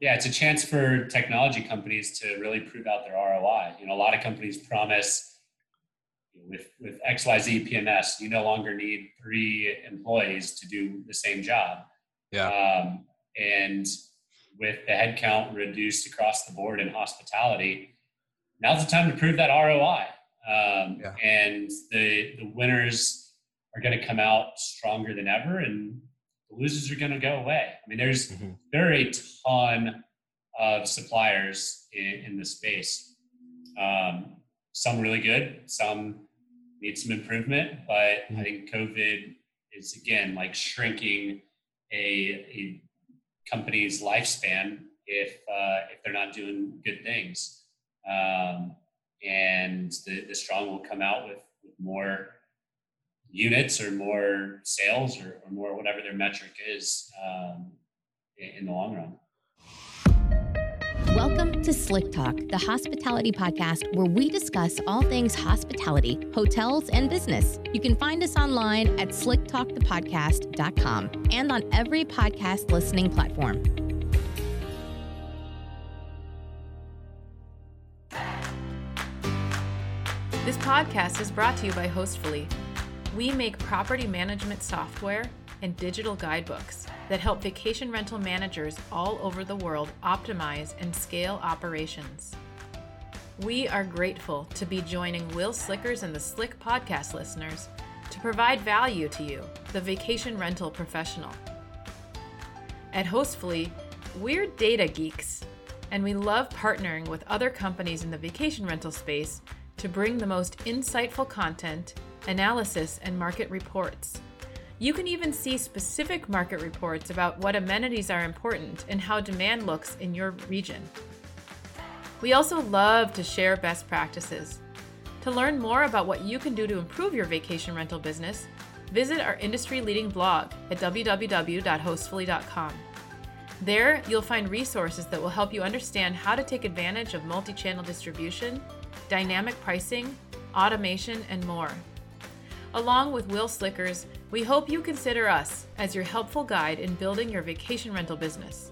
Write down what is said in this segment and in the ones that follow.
Yeah, it's a chance for technology companies to really prove out their ROI. You know, a lot of companies promise with with XYZ PMS, you no longer need three employees to do the same job. Yeah. Um, and with the headcount reduced across the board in hospitality, now's the time to prove that ROI. Um, Yeah. And the the winners are going to come out stronger than ever, and the losers are going to go away. I mean, there's Mhm. there are a ton of suppliers in, in the space. Um, some really good, some need some improvement, but I think COVID is again like shrinking a, a company's lifespan if uh, if they're not doing good things. Um, and the, the strong will come out with, with more units or more sales or, or more whatever their metric is um, in, in the long run. Welcome to Slick Talk, the hospitality podcast where we discuss all things hospitality, hotels, and business. You can find us online at slicktalkthepodcast.com and on every podcast listening platform. This podcast is brought to you by Hostfully. We make property management software and digital guidebooks that help vacation rental managers all over the world optimize and scale operations. We are grateful to be joining Will Slickers and the Slick podcast listeners to provide value to you, the vacation rental professional. At Hostfully, we're data geeks, and we love partnering with other companies in the vacation rental space to bring the most insightful content, analysis, and market reports. You can even see specific market reports about what amenities are important and how demand looks in your region. We also love to share best practices. To learn more about what you can do to improve your vacation rental business, visit our industry leading blog at www.hostfully.com. There, you'll find resources that will help you understand how to take advantage of multi channel distribution, dynamic pricing, automation, and more. Along with Will Slickers, we hope you consider us as your helpful guide in building your vacation rental business.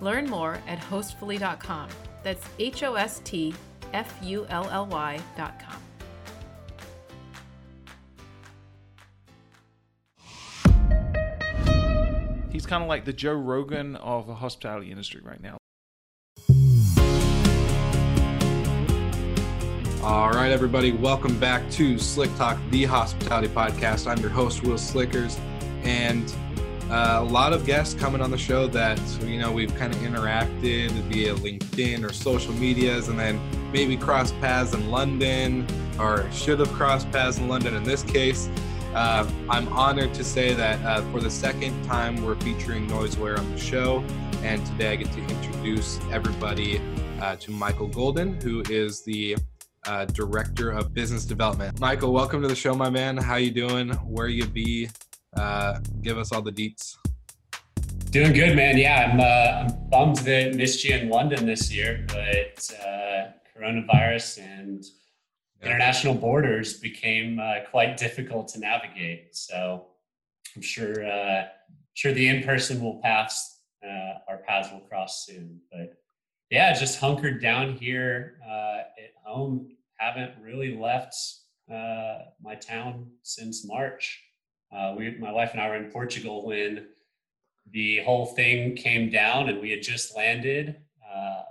Learn more at hostfully.com. That's H O S T F U L L Y.com. He's kind of like the Joe Rogan of the hospitality industry right now. All right, everybody, welcome back to Slick Talk, the hospitality podcast. I'm your host, Will Slickers, and uh, a lot of guests coming on the show that you know we've kind of interacted via LinkedIn or social medias, and then maybe crossed paths in London, or should have crossed paths in London in this case. Uh, I'm honored to say that uh, for the second time we're featuring NoiseAware on the show, and today I get to introduce everybody uh, to Michael Golden, who is the uh, director of business development. Michael, welcome to the show, my man. How you doing? Where you be? Uh, give us all the deets. Doing good, man. Yeah, I'm, uh, I'm bummed that missed you in London this year, but uh, coronavirus and Yeah. international borders became uh, quite difficult to navigate. So I'm sure uh, sure the in person will pass. Uh, our paths will cross soon. But yeah, just hunkered down here uh, at home. Haven't really left uh, my town since March. Uh, we, my wife and I were in Portugal when the whole thing came down, and we had just landed. Uh,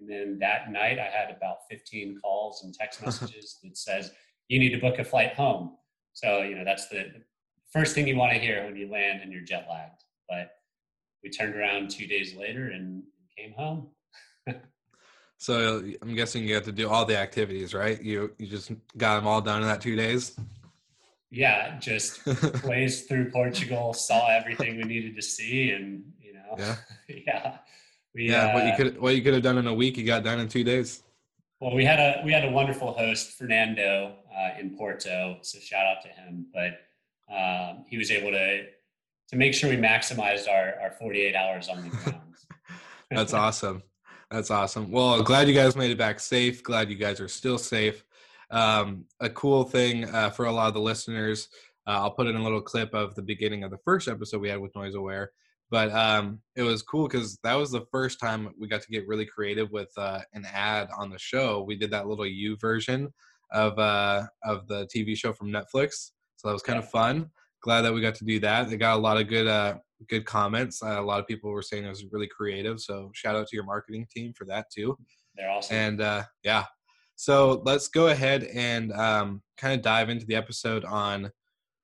and then that night, I had about 15 calls and text messages that says, "You need to book a flight home." So you know that's the first thing you want to hear when you land and you're jet lagged. But we turned around two days later and came home. So I'm guessing you have to do all the activities, right? You you just got them all done in that two days. Yeah, just blazed through Portugal, saw everything we needed to see, and you know, Yeah. yeah, We, yeah, what you uh, could what you could have done in a week, you got done in two days. Well, we had a we had a wonderful host, Fernando, uh, in Porto. So shout out to him. But um, he was able to to make sure we maximized our our 48 hours on the ground. That's awesome. That's awesome. Well, glad you guys made it back safe. Glad you guys are still safe. Um, a cool thing uh, for a lot of the listeners, uh, I'll put in a little clip of the beginning of the first episode we had with Noise Aware. But um, it was cool because that was the first time we got to get really creative with uh, an ad on the show. We did that little You version of uh, of the TV show from Netflix, so that was kind of fun. Glad that we got to do that. They got a lot of good uh, good comments. Uh, a lot of people were saying it was really creative. So shout out to your marketing team for that too. They're awesome. And uh, yeah, so let's go ahead and um, kind of dive into the episode on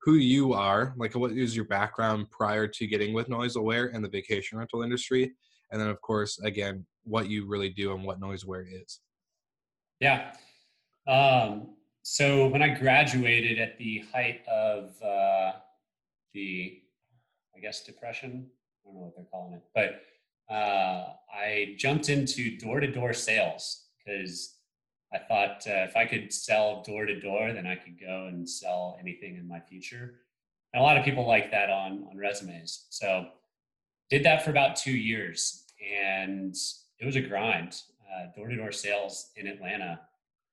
who you are, like what is your background prior to getting with Noise Aware and the vacation rental industry, and then of course again what you really do and what Noise Aware is. Yeah. Um, so when I graduated at the height of uh, the, I guess, depression, I don't know what they're calling it, but uh, I jumped into door to door sales because I thought uh, if I could sell door to door, then I could go and sell anything in my future. And a lot of people like that on on resumes. So did that for about two years, and it was a grind. Door to door sales in Atlanta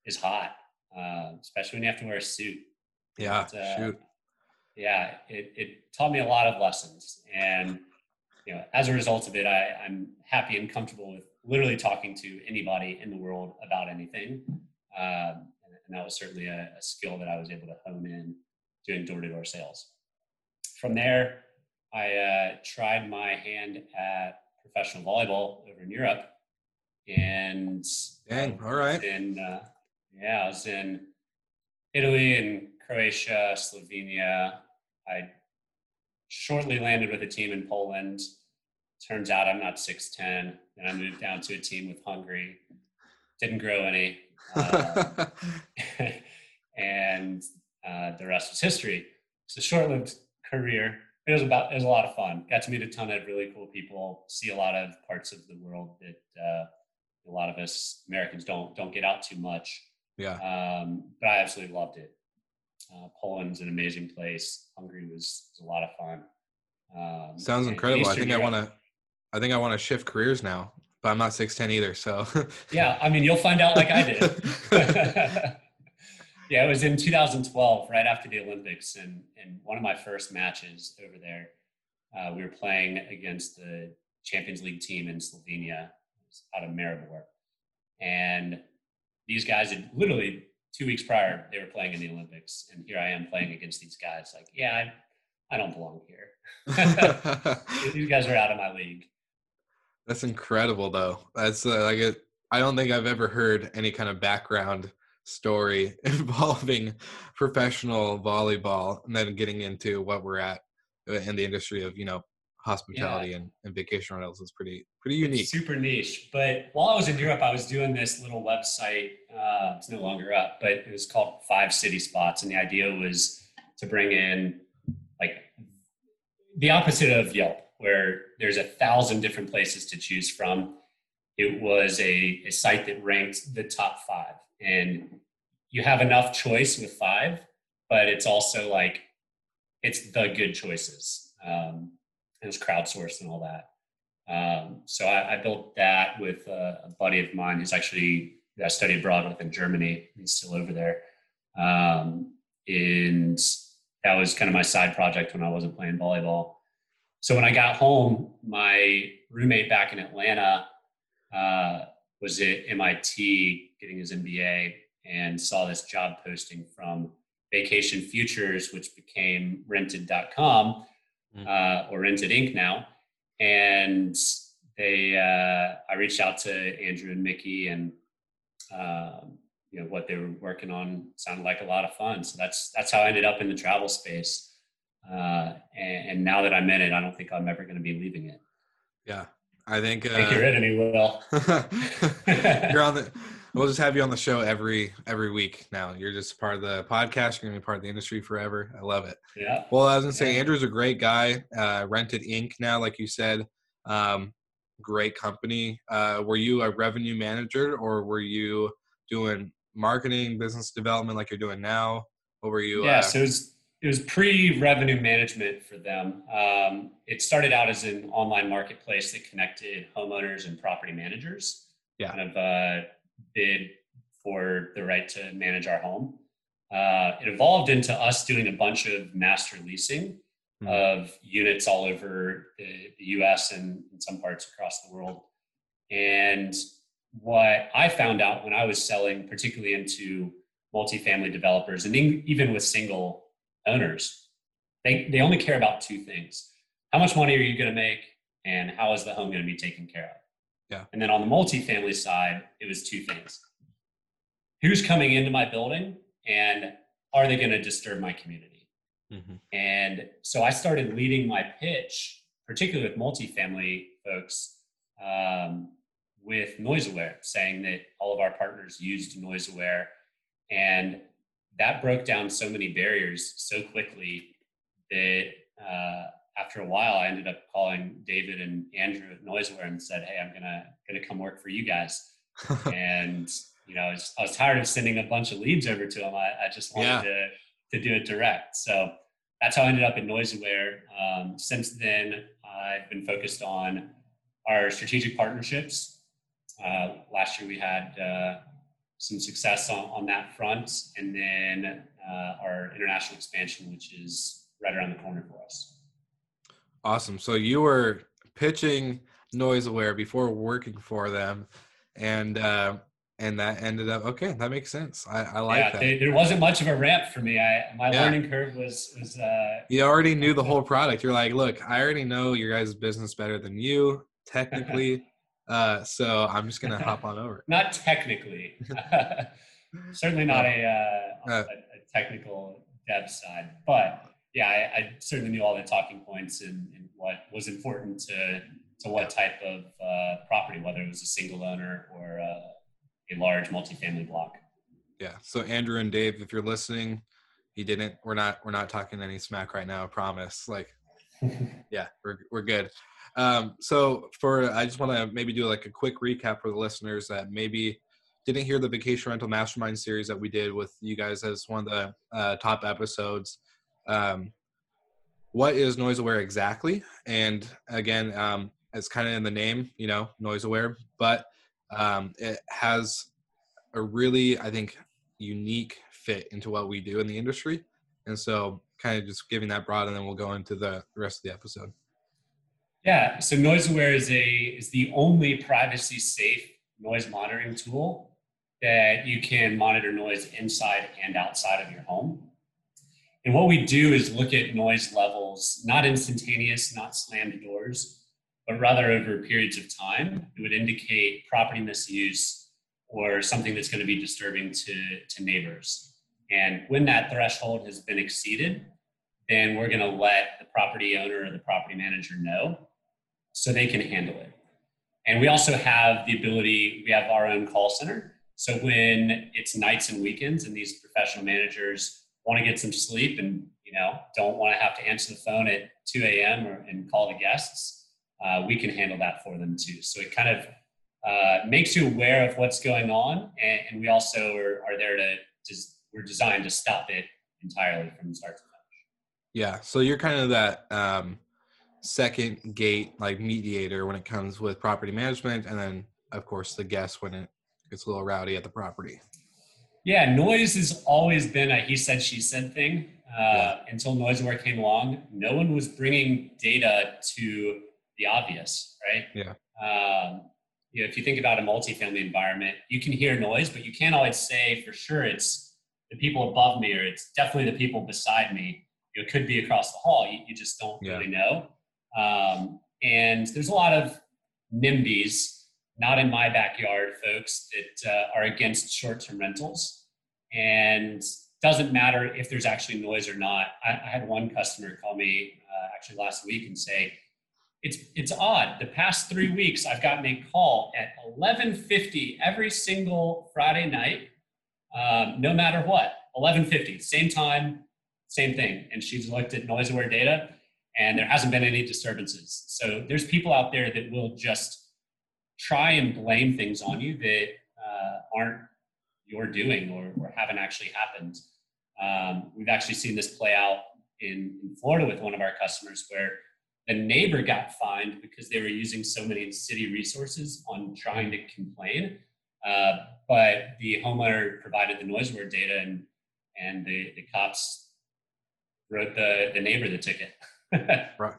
is hot, uh, especially when you have to wear a suit. Yeah, uh, shoot. Yeah, it, it taught me a lot of lessons. And, you know, as a result of it, I, I'm happy and comfortable with literally talking to anybody in the world about anything. Um, and, and that was certainly a, a skill that I was able to hone in doing door to door sales. From there, I uh, tried my hand at professional volleyball over in Europe. And Dang, all right. In, uh, yeah, I was in Italy and Croatia, Slovenia. I shortly landed with a team in Poland. Turns out I'm not 6'10. And I moved down to a team with Hungary. Didn't grow any. Um, and uh, the rest is history. It's a short-lived career. It was about. It was a lot of fun. Got to meet a ton of really cool people. See a lot of parts of the world that uh, a lot of us Americans don't don't get out too much. yeah, Um, but I absolutely loved it. Uh, Poland's an amazing place. Hungary was, was a lot of fun. Um, sounds incredible. I Eastern think I want to. I think I want to shift careers now, but I'm not six ten either. So Yeah, I mean, you'll find out like I did. yeah, it was in 2012, right after the Olympics, and and one of my first matches over there, uh, we were playing against the Champions League team in Slovenia, out of Maribor, and these guys had literally two weeks prior they were playing in the Olympics, and here I am playing against these guys. Like, yeah, I, I don't belong here. these guys are out of my league. That's incredible, though. That's uh, like it. I don't think I've ever heard any kind of background story involving professional volleyball and then getting into what we're at in the industry of you know hospitality and, and vacation rentals is pretty pretty unique. Super niche. But while I was in Europe, I was doing this little website. Uh, it's no longer up, but it was called Five City Spots, and the idea was to bring in like the opposite of Yelp, where there's a thousand different places to choose from. It was a, a site that ranked the top five, and you have enough choice with five, but it's also like it's the good choices. Um, and it's crowdsourced and all that. Um, so I, I built that with a, a buddy of mine who's actually I studied abroad with in Germany. He's still over there, um, and that was kind of my side project when I wasn't playing volleyball. So when I got home, my roommate back in Atlanta uh, was at MIT getting his MBA and saw this job posting from Vacation Futures, which became Rented.com uh, or Rented Inc. now. And they, uh, I reached out to Andrew and Mickey, and um, you know what they were working on sounded like a lot of fun. So that's that's how I ended up in the travel space. Uh, and, and now that I'm in it, I don't think I'm ever going to be leaving it. Yeah, I think. Uh, I think you're in any will. you're on the. We'll just have you on the show every every week now. You're just part of the podcast. You're gonna be part of the industry forever. I love it. Yeah. Well, I was gonna say Yeah. Andrew's a great guy. Uh, rented Inc. now, like you said. Um, great company. Uh, were you a revenue manager or were you doing marketing, business development like you're doing now? What were you? Yeah, uh, so it was it was pre-revenue management for them. Um, it started out as an online marketplace that connected homeowners and property managers. Yeah. Kind of uh, bid for the right to manage our home. Uh, it evolved into us doing a bunch of master leasing mm-hmm. of units all over the, US and in some parts across the world. And what I found out when I was selling, particularly into multifamily developers and even with single owners, they, they only care about two things. How much money are you going to make? And how is the home going to be taken care of? Yeah. And then on the multifamily side, it was two things. Who's coming into my building and are they going to disturb my community? Mm-hmm. And so I started leading my pitch, particularly with multifamily folks, um, with NoiseAware, saying that all of our partners used NoiseAware. And that broke down so many barriers so quickly that uh, after a while, I ended up calling David and Andrew at NoiseAware and said, "Hey, I'm gonna gonna come work for you guys." and you know, I was, I was, tired of sending a bunch of leads over to them. I, I just wanted yeah. to to do it direct. So that's how I ended up at NoiseAware. Um, since then, I've been focused on our strategic partnerships. Uh, last year, we had uh, some success on, on that front, and then uh, our international expansion, which is right around the corner for us. Awesome. So you were pitching NoiseAware before working for them, and uh, and that ended up okay. That makes sense. I, I like yeah, that. They, there wasn't much of a ramp for me. I my yeah. learning curve was was. Uh, you already knew the whole product. You're like, look, I already know your guys' business better than you technically. uh, so I'm just gonna hop on over. Not technically. Certainly not a, uh, uh, a, a, technical dev side, but yeah, I, I, certainly knew all the talking points and, and, what was important to to what type of uh, property, whether it was a single owner or uh, a large multifamily block. Yeah. So Andrew and Dave, if you're listening, he didn't. We're not. We're not talking any smack right now. I promise. Like, yeah, we're we're good. Um, so for I just want to maybe do like a quick recap for the listeners that maybe didn't hear the vacation rental mastermind series that we did with you guys as one of the uh, top episodes. Um, what is NoiseAware exactly? And again, um, it's kind of in the name, you know, NoiseAware, but um, it has a really, I think, unique fit into what we do in the industry. And so, kind of just giving that broad, and then we'll go into the rest of the episode. Yeah. So, NoiseAware is a is the only privacy safe noise monitoring tool that you can monitor noise inside and outside of your home. And what we do is look at noise levels, not instantaneous, not slammed doors, but rather over periods of time. It would indicate property misuse or something that's going to be disturbing to, to neighbors. And when that threshold has been exceeded, then we're going to let the property owner or the property manager know so they can handle it. And we also have the ability, we have our own call center. So when it's nights and weekends and these professional managers want to get some sleep and you know don't want to have to answer the phone at 2 a.m. or and call the guests, uh, we can handle that for them too. So it kind of uh, makes you aware of what's going on, and, and we also are, are there to just we're designed to stop it entirely from start to finish. Yeah, so you're kind of that um, second gate like mediator when it comes with property management, and then of course the guest when it gets a little rowdy at the property. Yeah, noise has always been a he said she said thing uh, yeah. until NoiseAware came along. No one was bringing data to the obvious, right? Yeah. Um, you know, if you think about a multifamily environment, you can hear noise, but you can't always say for sure it's the people above me or it's definitely the people beside me. It could be across the hall. You, you just don't yeah. really know. Um, and there's a lot of NIMBYs, not in my backyard, folks, that uh, are against short-term rentals. And doesn't matter if there's actually noise or not. I, I had one customer call me uh, actually last week and say, it's it's odd. The past three weeks, I've gotten a call at 11:50 every single Friday night, um, no matter what. 11:50, same time, same thing. And she's looked at noise aware data, and there hasn't been any disturbances. So there's people out there that will just try and blame things on you that uh, aren't your doing or, or haven't actually happened. Um, we've actually seen this play out in, in Florida with one of our customers where the neighbor got fined because they were using so many city resources on trying to complain. Uh, but the homeowner provided the noise aware data and, and the, the cops wrote the, the neighbor the ticket. right.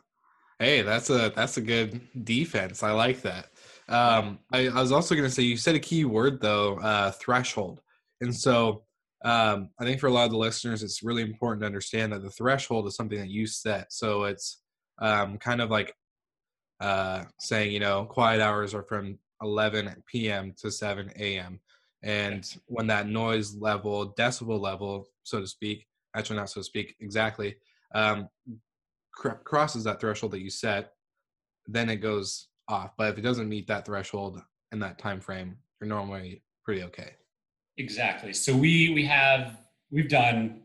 Hey, that's a that's a good defense. I like that. Um, I, I was also going to say you said a key word though, uh, threshold, and so um, I think for a lot of the listeners, it's really important to understand that the threshold is something that you set. So it's um, kind of like uh, saying, you know, quiet hours are from 11 p.m. to 7 a.m. And when that noise level, decibel level, so to speak, actually not so to speak exactly, um, cr- crosses that threshold that you set, then it goes off. But if it doesn't meet that threshold in that time frame, you're normally pretty okay. Exactly. So we we have we've done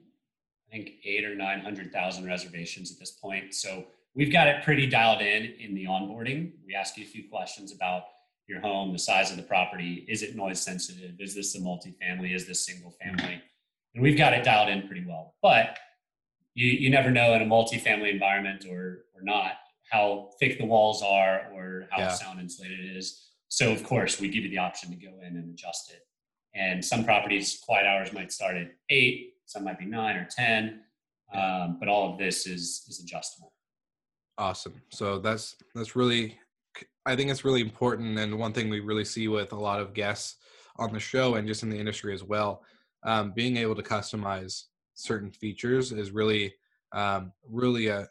I think eight or nine hundred thousand reservations at this point. So we've got it pretty dialed in in the onboarding. We ask you a few questions about your home, the size of the property, is it noise sensitive, is this a multifamily, is this single family, and we've got it dialed in pretty well. But you you never know in a multifamily environment or or not how thick the walls are or how yeah. sound insulated it is. So of course we give you the option to go in and adjust it. And some properties, quiet hours might start at eight, some might be nine or 10, um, but all of this is, is adjustable. Awesome. So that's, that's really, I think it's really important. And one thing we really see with a lot of guests on the show and just in the industry as well, um, being able to customize certain features is really, um, really a,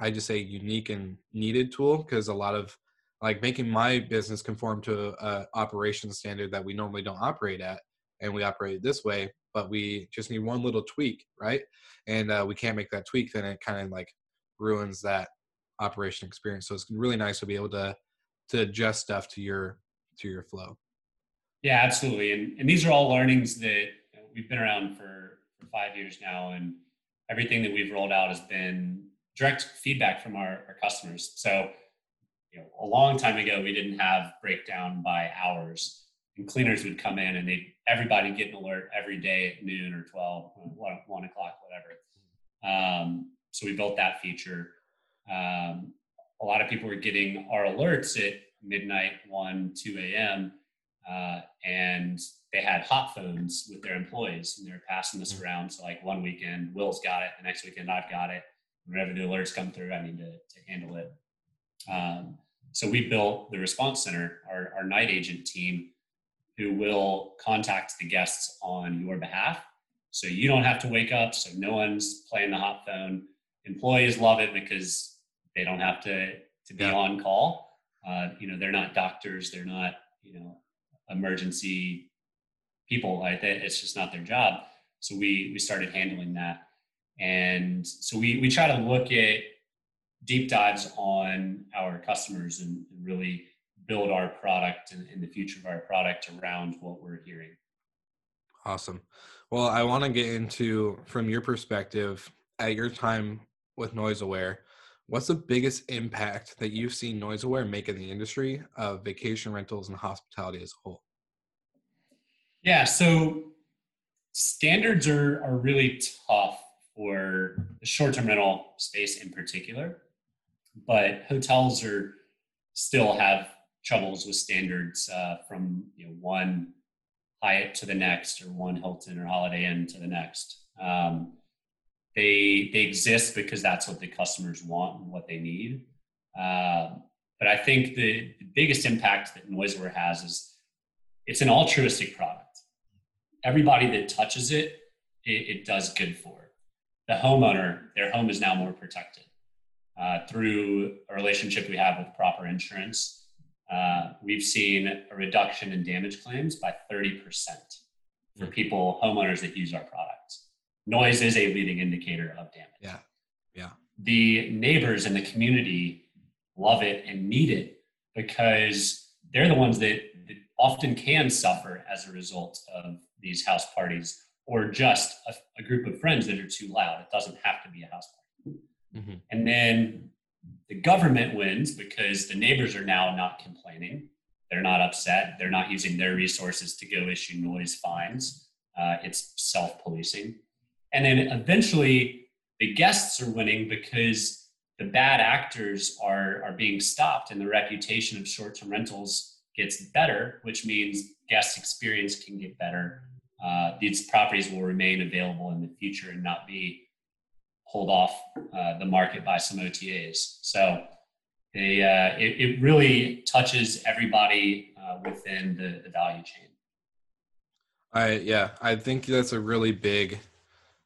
I just say unique and needed tool because a lot of like making my business conform to a operation standard that we normally don't operate at and we operate this way but we just need one little tweak right? And uh, we can't make that tweak then it kind of like ruins that operation experience. So it's really nice to be able to to adjust stuff to your to your flow. Yeah absolutely and, and these are all learnings that we've been around for, for five years now and everything that we've rolled out has been direct feedback from our, our customers so you know, a long time ago, we didn't have breakdown by hours. And cleaners would come in and they everybody get an alert every day at noon or 12, 1, 1 o'clock, whatever. Um, so we built that feature. Um, a lot of people were getting our alerts at midnight, 1, 2 a.m. Uh, and they had hot phones with their employees and they were passing this mm-hmm. around. So like one weekend, Will's got it. The next weekend, I've got it. Whenever the alerts come through, I need to, to handle it. Um, so we built the response center, our, our night agent team, who will contact the guests on your behalf. So you don't have to wake up. So no one's playing the hot phone. Employees love it because they don't have to to be yeah. on call. Uh, you know, they're not doctors. They're not you know emergency people. Like that. It's just not their job. So we we started handling that, and so we we try to look at deep dives on our customers and, really build our product and, and the future of our product around what we're hearing. Awesome. Well, I want to get into from your perspective at your time with Noise Aware. What's the biggest impact that you've seen Noise Aware make in the industry of vacation rentals and hospitality as a whole? Yeah, so standards are, are really tough for the short-term rental space in particular but hotels are still have troubles with standards uh, from you know one Hyatt to the next, or one Hilton or Holiday Inn to the next. Um, they they exist because that's what the customers want and what they need. Uh, but I think the, the biggest impact that NoiseAware has is it's an altruistic product. Everybody that touches it, it, it does good for. The homeowner, their home is now more protected uh, through a relationship we have with proper insurance, uh, we've seen a reduction in damage claims by 30% for hmm. people, homeowners that use our products. Noise is a leading indicator of damage. Yeah. Yeah. The neighbors in the community love it and need it because they're the ones that, that often can suffer as a result of these house parties or just a, a, group of friends that are too loud. It doesn't have to be a house party. Mm-hmm. And then the government wins because the neighbors are now not complaining. They're not upset. They're not using their resources to go issue noise fines. Uh, it's self policing. And then eventually the guests are winning because the bad actors are, are being stopped and the reputation of short term rentals gets better, which means guest experience can get better. Uh, these properties will remain available in the future and not be pulled off uh, the market by some OTAs. So they, uh, it, it, really touches everybody uh, within the, the value chain. I yeah, I think that's a really big,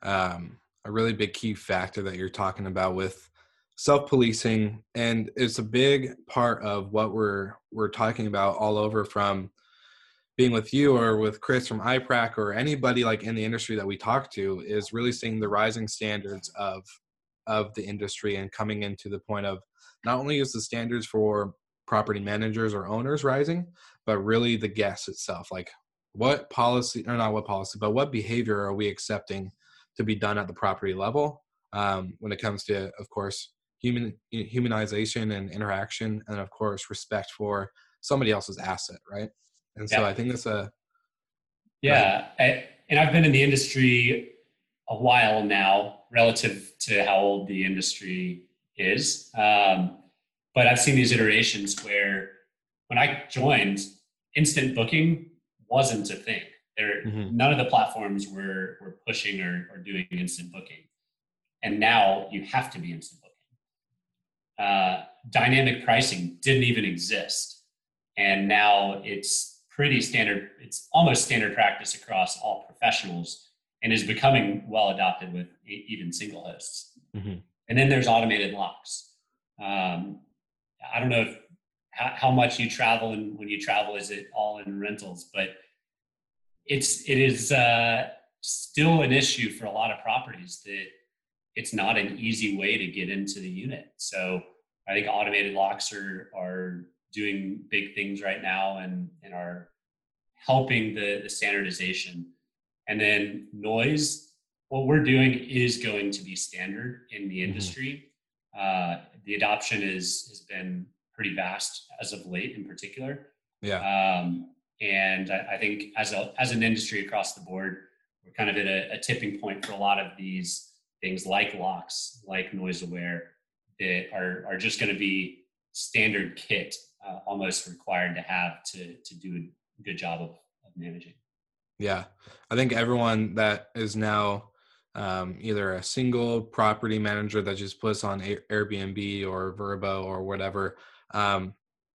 um, a really big key factor that you're talking about with self-policing, and it's a big part of what we're we're talking about all over from being with you or with Chris from IPRAC or anybody like in the industry that we talk to is really seeing the rising standards of of the industry and coming into the point of not only is the standards for property managers or owners rising, but really the guests itself. Like what policy or not what policy, but what behavior are we accepting to be done at the property level um, when it comes to, of course, human humanization and interaction, and of course respect for somebody else's asset, right? And so yeah. I think that's a yeah, I, and I've been in the industry a while now, relative to how old the industry is. Um, but I've seen these iterations where when I joined, instant booking wasn't a thing. There, mm-hmm. none of the platforms were were pushing or, or doing instant booking, and now you have to be instant booking. Uh, dynamic pricing didn't even exist, and now it's pretty standard. It's almost standard practice across all professionals, and is becoming well adopted with even single hosts. Mm-hmm. And then there's automated locks. Um, I don't know if, how, how, much you travel and when you travel, is it all in rentals? But it's it is uh, still an issue for a lot of properties that it's not an easy way to get into the unit. So I think automated locks are are doing big things right now and and are helping the the standardization. And then noise, what we're doing is going to be standard in the mm-hmm. industry. Mm-hmm. Uh, the adoption is has been pretty vast as of late, in particular. Yeah. Um, and I, I, think as a as an industry across the board, we're kind of at a, a tipping point for a lot of these things like locks, like noise aware, that are are just going to be standard kit, uh, almost required to have to to do a good job of, of managing. Yeah, I think everyone that is now um, either a single property manager that just puts on Airbnb or Vrbo or whatever, um,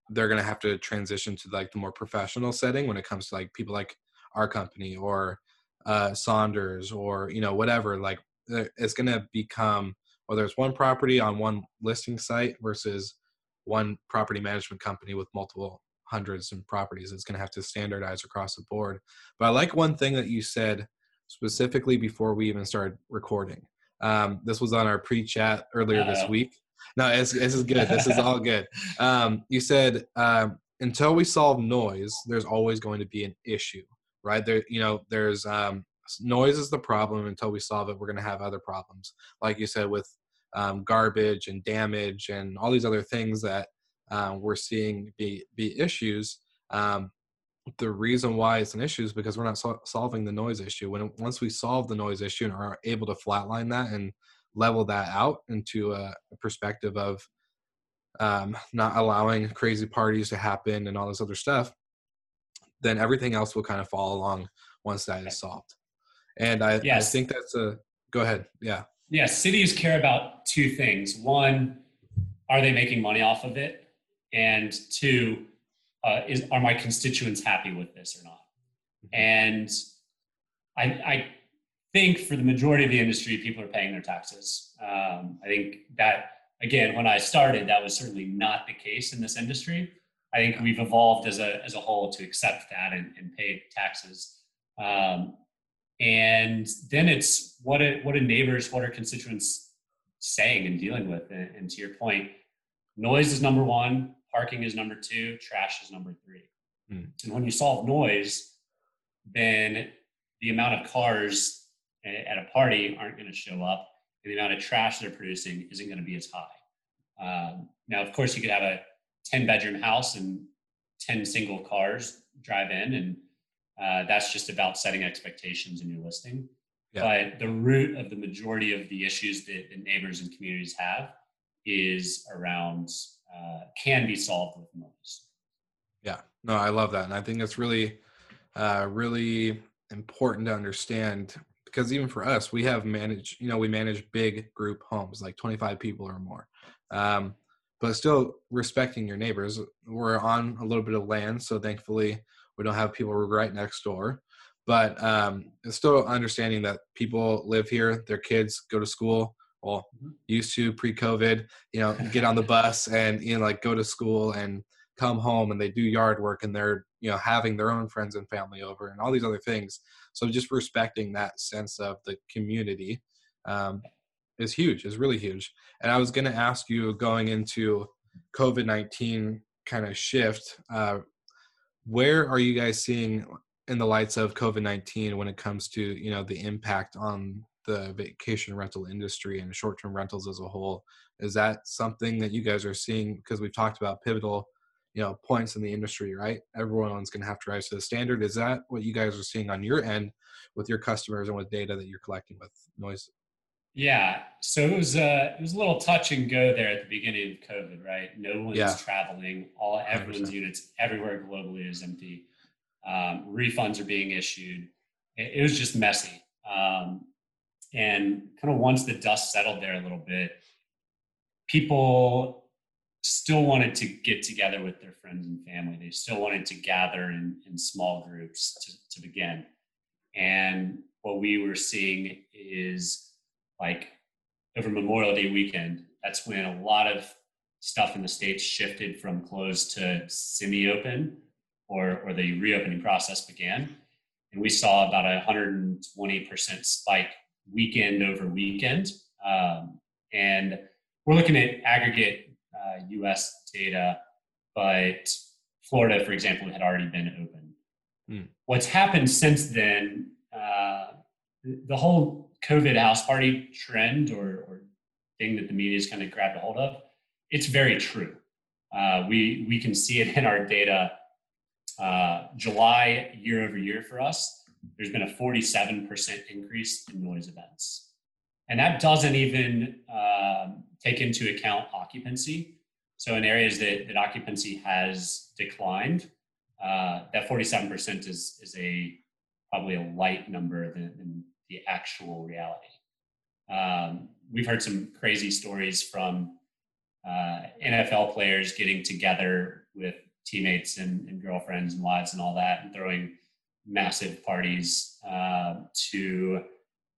they're to have to transition to like the more professional setting when it comes to like people like our company or uh, Saunders or you know whatever. Like it's to become whether it's one property on one listing site versus one property management company with multiple hundreds of properties. It's going to have to standardize across the board. But I like one thing that you said specifically before we even started recording. Um, this was on our pre-chat earlier this week. No, this is good. This is all good. Um, you said um, until we solve noise, there's always going to be an issue, right? There, you know, there's um, noise is the problem. Until we solve it, we're going to have other problems, like you said, with um, garbage and damage and all these other things that uh, we're seeing be be issues. Um, the reason why it's an issue is because we're not so- solving the noise issue. When once we solve the noise issue and are able to flatline that and level that out into a, perspective of um, not allowing crazy parties to happen and all this other stuff, then everything else will kind of fall along once that is solved. And I, yes. I think that's a go ahead. Yeah. Yeah. Cities care about two things. One, are they making money off of it? And two, uh, is are my constituents happy with this or not? And I, I think for the majority of the industry, people are paying their taxes. Um, I think that again, when I started, that was certainly not the case in this industry. I think we've evolved as a as a whole to accept that and, and pay taxes. Um, and then it's what are, what are neighbors, what are constituents saying and dealing with? And, and to your point, noise is number one, parking is number two, trash is number three. Mm. And when you solve noise, then the amount of cars at a party aren't going to show up, and the amount of trash they're producing isn't going to be as high. Um, now, of course, you could have a 10 bedroom house and 10 single cars drive in and uh, that's just about setting expectations in your listing. Yeah. but the root of the majority of the issues that, that neighbors and communities have is around uh, can be solved with noise yeah. No i love that. And i think it's really uh, really important to understand because even for us we have managed you know we manage big group homes like 25 people or more. Um, but still respecting your neighbors. We're on a little bit of land, so thankfully we don't have people right next door. But um, it's still understanding that people live here, their kids go to school. Well, mm-hmm. used to pre-COVID, you know, get on the bus and you know, like go to school and come home and they do yard work and they're you know having their own friends and family over and all these other things. So just respecting that sense of the community um, is huge, is really huge. And I was going to ask you going into COVID 19 kind of shift, uh, where are you guys seeing in the lights of COVID 19 when it comes to, you know, the impact on the vacation rental industry and short term rentals as a whole? Is that something that you guys are seeing? Because we've talked about pivotal you know points in the industry right everyone's going to have to rise to the standard is that what you guys are seeing on your end with your customers and with data that you're collecting with noise yeah, so it was uh, it was a little touch and go there at the beginning of COVID, right? No one's yeah. traveling. All everyone's 100%. units everywhere globally is empty. Um, refunds are being issued. It, it was just messy. Um, and kind of once the dust settled there a little bit, people still wanted to get together with their friends and family. They still wanted to gather in, in small groups to, to begin. And what we were seeing is like over Memorial Day weekend, that's when a lot of stuff in the states shifted from closed to semi-open, or or the reopening process began, and we saw about a 120 percent spike weekend over weekend. Um, and we're looking at aggregate uh, U.S. data, but Florida, for example, had already been open. Mm. What's happened since then? Uh, the whole COVID house party trend or, or thing that the media's kind of grabbed a hold of, it's very true. Uh, we we can see it in our data. Uh, July year over year for us, there's been a 47% increase in noise events, and that doesn't even um, take into account occupancy. So in areas that, that occupancy has declined, uh, that 47% is is a probably a light number than, than the actual reality. Um, we've heard some crazy stories from uh, NFL players getting together with teammates and, and, girlfriends and wives and all that, and throwing massive parties uh, to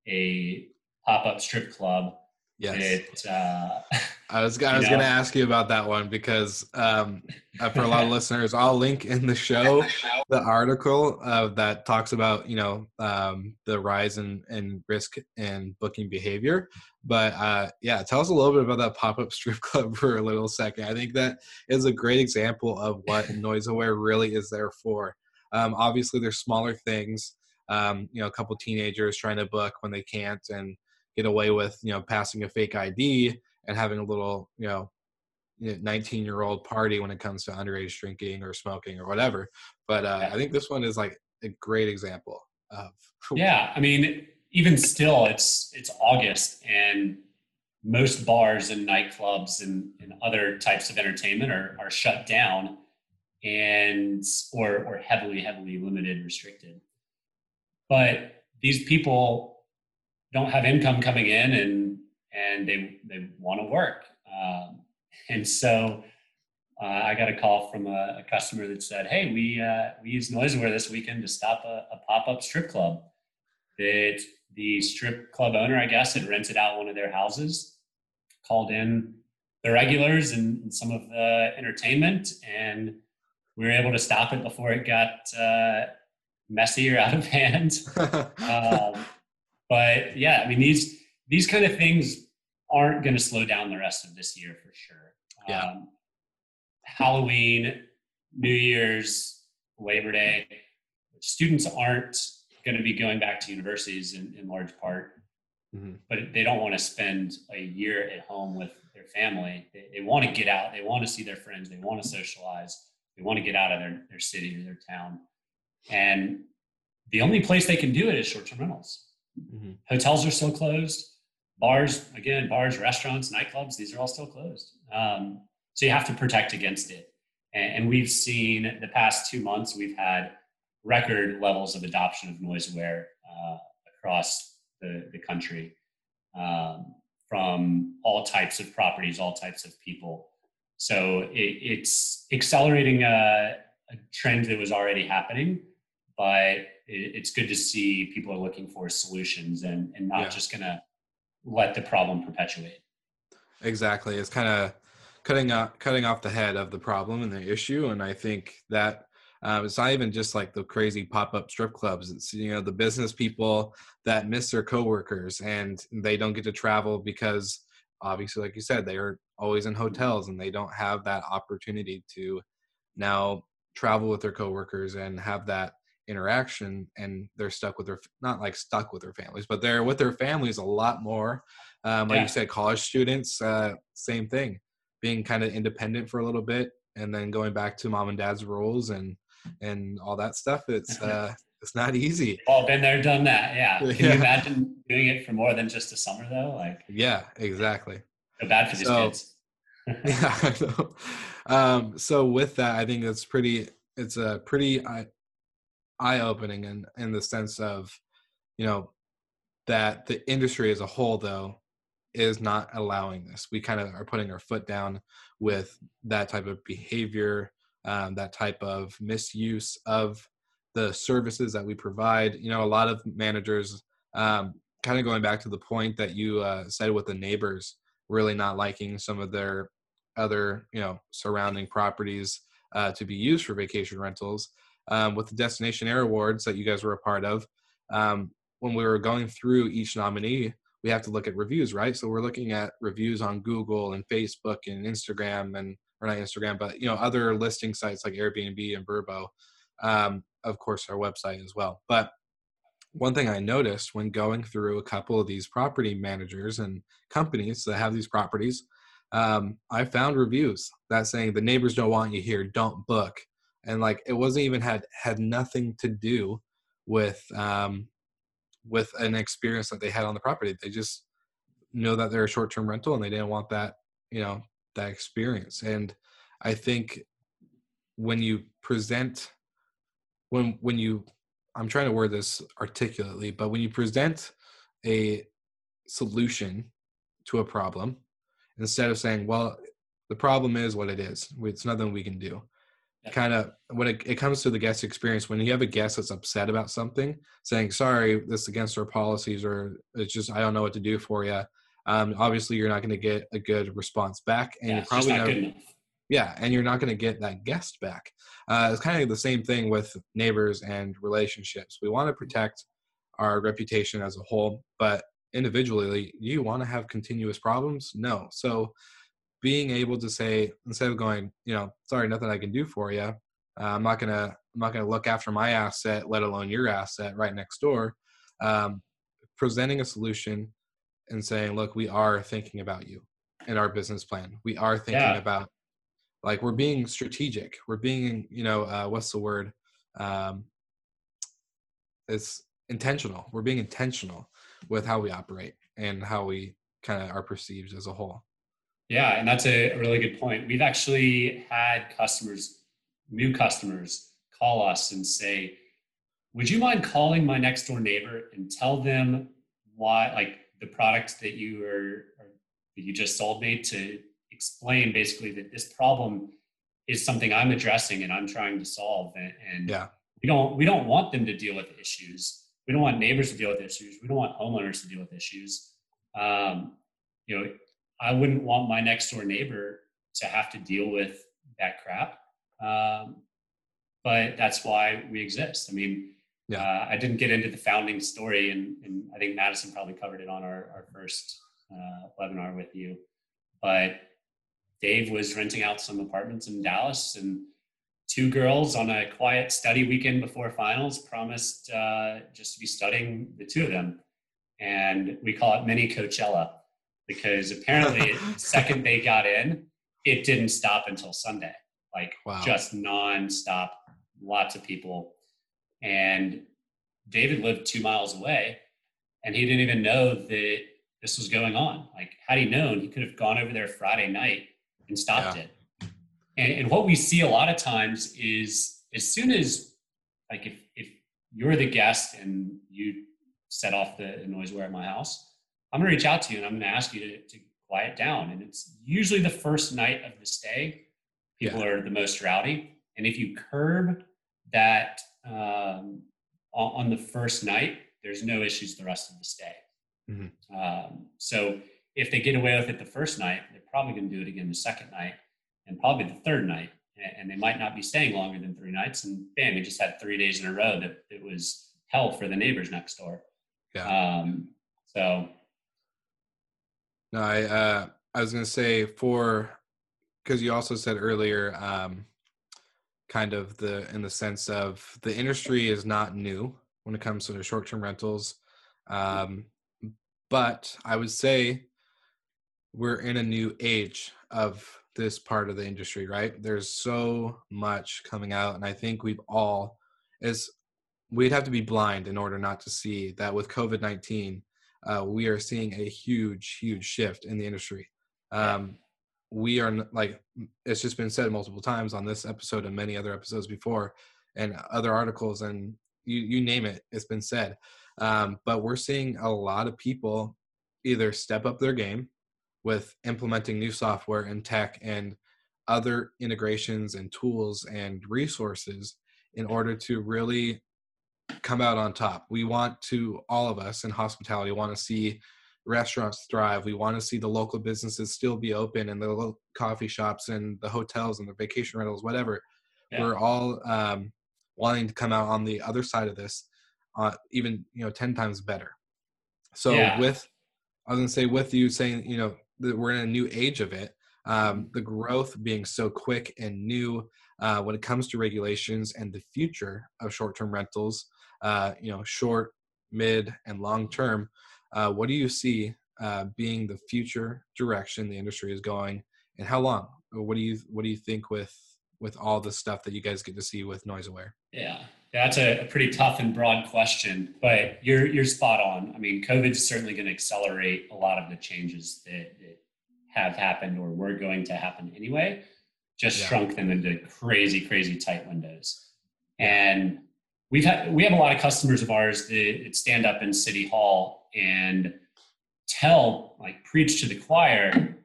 a pop-up strip club Yes. It, uh, I was I was going to ask you about that one because um, uh, for a lot of listeners, I'll link in the show the article uh, that talks about you know um, the rise in, in risk and booking behavior. But uh, yeah, tell us a little bit about that pop up strip club for a little second. I think that is a great example of what Noise Aware really is there for. Um, obviously, there's smaller things. Um, you know, a couple teenagers trying to book when they can't, and get away with you know passing a fake ID and having a little you know 19 year old party when it comes to underage drinking or smoking or whatever. But uh, I think this one is like a great example of. yeah, I mean, even still, it's it's August and most bars and nightclubs and, and other types of entertainment are, are shut down and or or heavily heavily limited restricted but these people don't have income coming in and and they they want to work um, and so uh, I got a call from a, a, customer that said, "Hey, we uh, we used NoiseAware this weekend to stop a, a pop up strip club. That the strip club owner, I guess, had rented out one of their houses, called in the regulars and, and some of the entertainment, and we were able to stop it before it got uh, messy or out of hand. um, but yeah, I mean these these kind of things aren't going to slow down the rest of this year for sure. Yeah. Um, Halloween, New Year's, Labor Day, students aren't going to be going back to universities in, in large part, mm-hmm. but they don't want to spend a year at home with their family. They, they want to get out, they want to see their friends, they want to socialize. they want to get out of their, their city or their town. And the only place they can do it is short-term rentals. Mm-hmm. Hotels are still closed. Bars, again, bars, restaurants, nightclubs, these are all still closed. Um, so you have to protect against it. And, and, we've seen the past two months, we've had record levels of adoption of NoiseAware uh, across the, the country um, from all types of properties, all types of people. So it, it's accelerating a, a, trend that was already happening, but it, it's good to see people are looking for solutions and, and not yeah. just going to let the problem perpetuate. Exactly. It's kind of cutting off, cutting off the head of the problem and the issue. And I think that um, it's not even just like the crazy pop-up strip clubs. It's you know the business people that miss their coworkers and they don't get to travel because obviously, like you said, they are always in hotels and they don't have that opportunity to now travel with their coworkers and have that interaction and they're stuck with their not like stuck with their families but they're with their families a lot more um, like yeah. you said college students uh, same thing being kind of independent for a little bit and then going back to mom and dad's roles and and all that stuff. It's uh, it's not easy. All been there, done that. Yeah. Can yeah. you imagine doing it for more than just a summer though? Like. Yeah, exactly. So bad for these so, kids. yeah. um, so with that, I think it's pretty. It's a pretty eye opening in in the sense of, you know, that the industry as a whole though is not allowing this. We kind of are putting our foot down with that type of behavior um, that type of misuse of the services that we provide. You know, a lot of managers, um, kind of going back to the point that you uh, said with the neighbors really not liking some of their other, you know, surrounding properties uh, to be used for vacation rentals. Um, with the Destination Air Awards that you guys were a part of, um, when we were going through each nominee, we have to look at reviews, right? So we're looking at reviews on Google and Facebook and Instagram and or not Instagram, but you know other listing sites like Airbnb and Vrbo, Um, of course, our website as well. But one thing I noticed when going through a couple of these property managers and companies that have these properties, um, I found reviews that saying the neighbors don't want you here, don't book, and like it wasn't even had had nothing to do with um, with an experience that they had on the property. They just know that they're a short term rental and they didn't want that you know that experience and i think when you present when when you i'm trying to word this articulately but when you present a solution to a problem instead of saying well the problem is what it is it's nothing we can do. Kind of when it, it comes to the guest experience when you have a guest that's upset about something saying sorry this is against our policies or it's just i don't know what to do for you um, obviously you're not going to get a good response back, and yeah, you're probably not, yeah, and you're not going to get that guest back. Uh, it's kind of the same thing with neighbors and relationships. We want to protect our reputation as a whole, but individually, you want to have continuous problems? No. So being able to say instead of going, you know, sorry, nothing I can do for you. Uh, I'm not gonna I'm not gonna look after my asset, let alone your asset right next door. Um, presenting a solution and saying, look, we are thinking about you in our business plan. We are thinking yeah. about like we're being strategic. We're being, you know, uh, what's the word? Um, it's intentional. We're being intentional with how we operate and how we kind of are perceived as a whole. Yeah, and that's a really good point. We've actually had customers, new customers, call us and say, "Would you mind calling my next door neighbor and tell them why, like, the product that you are that you just sold me to explain basically that this problem is something I'm addressing and I'm trying to solve. And, and yeah. we don't we don't want them to deal with issues. We don't want neighbors to deal with issues. We don't want homeowners to deal with issues. Um, you know, I wouldn't want my next door neighbor to have to deal with that crap. Um, but that's why we exist. I mean, yeah. Uh, I didn't get into the founding story, and, and, I think Madison probably covered it on our, our first uh, webinar with you. But Dave was renting out some apartments in Dallas, and two girls on a quiet study weekend before finals promised uh, just to be studying the two of them. And we call it mini Coachella because apparently, the second they got in, it didn't stop until Sunday. like Wow. just nonstop, lots of people. And David lived two miles away and he didn't even know that this was going on. Like, had he known, he could have gone over there Friday night and stopped Yeah. it. And, and what we see a lot of times is as soon as, like, if, if you're the guest and you set off the NoiseAware at my house, I'm gonna reach out to you and I'm gonna ask you to, to quiet down. And it's usually the first night of the stay, people are the most rowdy. And if you curb that um, on, the first night, there's no issues the rest of the stay. Mhm. Um, so if they get away with it the first night, they're probably going to do it again the second night and probably the third night. And they might not be staying longer than three nights. And bam, we just had three days in a row that it was hell for the neighbors next door. Yeah. Um, so No, I uh, I was gonna say for because you also said earlier, um, kind of the in the sense of the industry is not new when it comes to the short-term rentals, um, but I would say we're in a new age of this part of the industry, right? There's so much coming out, and I think we've all is we'd have to be blind in order not to see that with COVID nineteen uh, we are seeing a huge, huge shift in the industry. Um, we are like it's just been said multiple times on this episode and many other episodes before, and other articles, and you you name it, it's been said. Um, but we're seeing a lot of people either step up their game with implementing new software and tech and other integrations and tools and resources in order to really come out on top. We want to, all of us in hospitality, want to see restaurants thrive. We want to see the local businesses still be open and the little coffee shops and the hotels and the vacation rentals, whatever. Yeah. We're all um, wanting to come out on the other side of this, uh, even you know, ten times better. So Yeah. with, I was gonna say, with you saying, you know, that we're in a new age of it, um, the growth being so quick and new uh, when it comes to regulations and the future of short-term rentals, uh, you know, short, mid, and long term. Uh, what do you see uh, being the future direction the industry is going, and how long? What do you What do you think with with all the stuff that you guys get to see with NoiseAware? Yeah, that's a, pretty tough and broad question, but you're you're spot on. I mean, COVID is certainly going to accelerate a lot of the changes that, that have happened or were going to happen anyway. Just Yeah. shrunk them into crazy, crazy tight windows. And we've had we have a lot of customers of ours that, stand up in City Hall and tell, like, preach to the choir.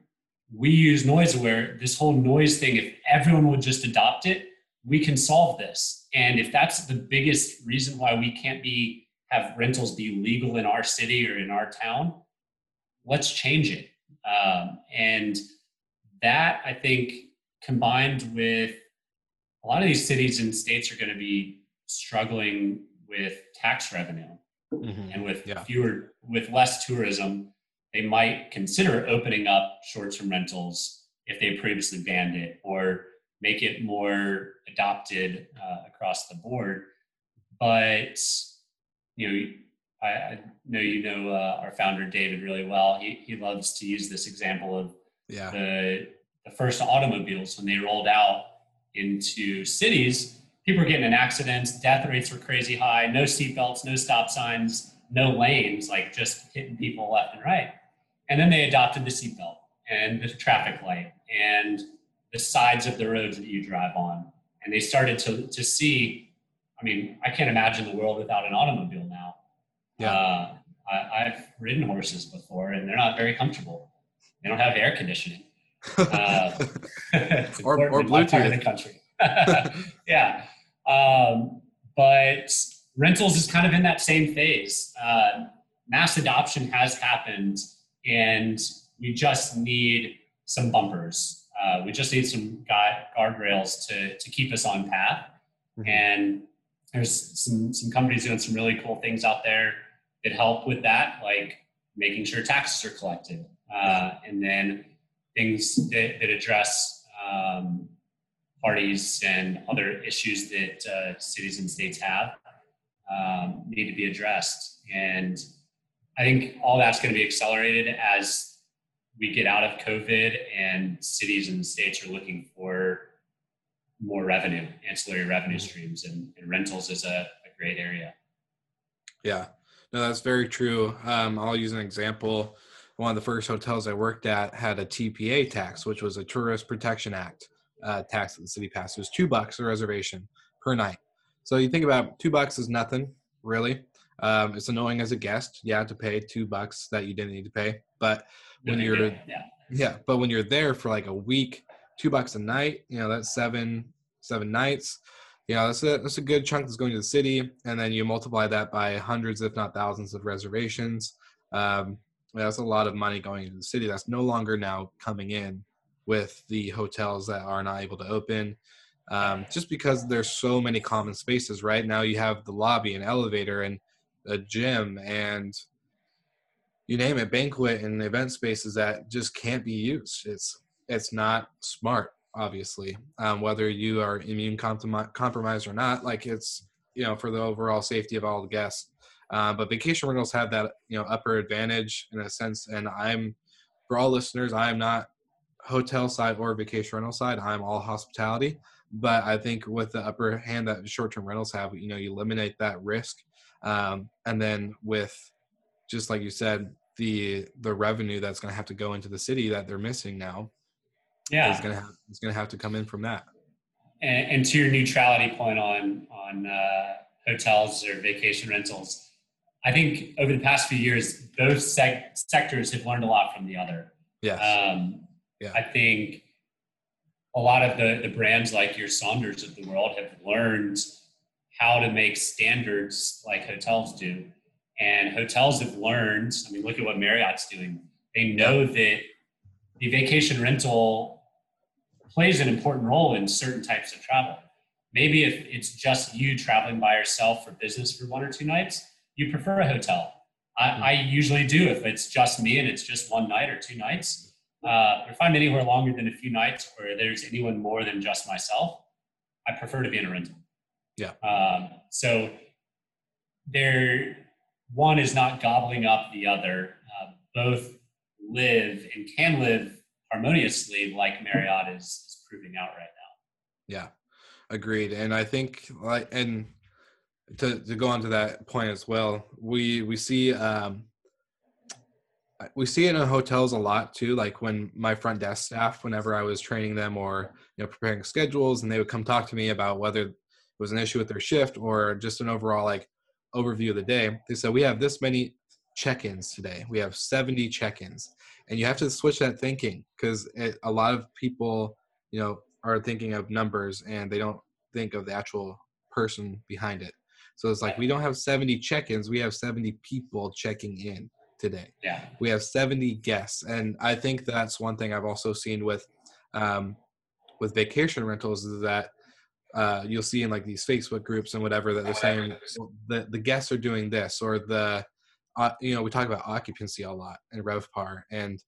We use NoiseAware. This whole noise thing, if everyone would just adopt it, we can solve this. And if that's the biggest reason why we can't be have rentals be legal in our city or in our town, let's change it. Um, and that I think combined with a lot of these cities and states are going to be struggling with tax revenue and with Yeah. fewer with less tourism they might consider opening up short-term rentals if they previously banned it or make it more adopted uh, across the board. But you know i, I know you know uh, our founder david really well. He, he loves to use this example of Yeah, the, the first automobiles when they rolled out into cities, people were getting in accidents, death rates were crazy high, no seatbelts, no stop signs, no lanes, like just hitting people left and right. And then they adopted the seatbelt and the traffic light and the sides of the roads that you drive on. And they started to, to see, I mean, I can't imagine the world without an automobile now. Yeah. Uh, I, I've ridden horses before and they're not very comfortable. They don't have air conditioning. Uh, Or- or in part of the country. yeah, um, but rentals is kind of in that same phase. Uh, mass adoption has happened, and we just need some bumpers. Uh, we just need some guardrails to to keep us on path. Mhm. And there's some some companies doing some really cool things out there that help with that, like making sure taxes are collected, uh, and then things that, that address um, parties and other issues that uh, cities and states have um, need to be addressed. And I think all that's going to be accelerated as we get out of COVID and cities and states are looking for more revenue, ancillary revenue streams, and, and rentals is a, a, great area. Yeah, no, that's very true. Um, I'll use an example. One of the first hotels I worked at had a TPA tax, which was a Tourist Protection Act uh, tax that the city passed. It was two bucks a reservation per night. So you think about two bucks is nothing really. Um, it's annoying as a guest, yeah, to pay two bucks that you didn't need to pay. But when you're yeah. yeah, but when you're there for like a week, two bucks a night, you know, that's seven seven nights. You know, that's a that's a good chunk that's going to the city, and then you multiply that by hundreds, if not thousands, of reservations. Um, that's a lot of money going into the city that's no longer now coming in with the hotels that are not able to open um, just because there's so many common spaces right? Now you have the lobby and elevator and a gym and you name it banquet and event spaces that just can't be used. It's it's not smart obviously um, whether you are immune compromised or not like it's you know for the overall safety of all the guests. Uh, but vacation rentals have that you know upper advantage in a sense and i'm for all listeners i am not hotel side or vacation rental side i'm all hospitality. But i think with the upper hand that short-term rentals have you know you eliminate that risk um, and then with just like you said the the revenue that's going to have to go into the city that they're missing now yeah. is going to have it's going to have to come in from that. And, and to your neutrality point on on uh, hotels or vacation rentals i think over the past few years both seg- sectors have learned a lot from the other. Yeah um, yeah i think a lot of the the brands like your Sonders of the world have learned how to make standards like hotels do and hotels have learned, I mean, look at what Marriott's doing. They know that the vacation rental plays an important role in certain types of travel. Maybe if it's just you traveling by yourself for business for one or two nights, you prefer a hotel. I, hmm. I usually do if it's just me and it's just one night or two nights. Uh, if I'm anywhere longer than a few nights or there's anyone more than just myself, I prefer to be in a rental. Yeah. Um, so there, one is not gobbling up the other. Uh, both live and can live harmoniously, like Marriott is, is proving out right now. Yeah, agreed. And I think like and to to go on to that point as well, we we see um we see it in hotels a lot too. Like when my front desk staff, whenever I was training them or you know preparing schedules, and they would come talk to me about whether it was an issue with their shift or just an overall like overview of the day. They said, We have this many check ins today. We have 70 check ins. And you have to switch that thinking because a lot of people, you know, are thinking of numbers and they don't think of the actual person behind it. So it's like we don't have 70 check ins, we have 70 people checking in today. Yeah. We have 70 guests. And I think that's one thing I've also seen with um, with vacation rentals is that uh, you'll see in like these Facebook groups and whatever that they're saying the the guests are doing this or the uh, you know we talk about occupancy a lot in RevPAR and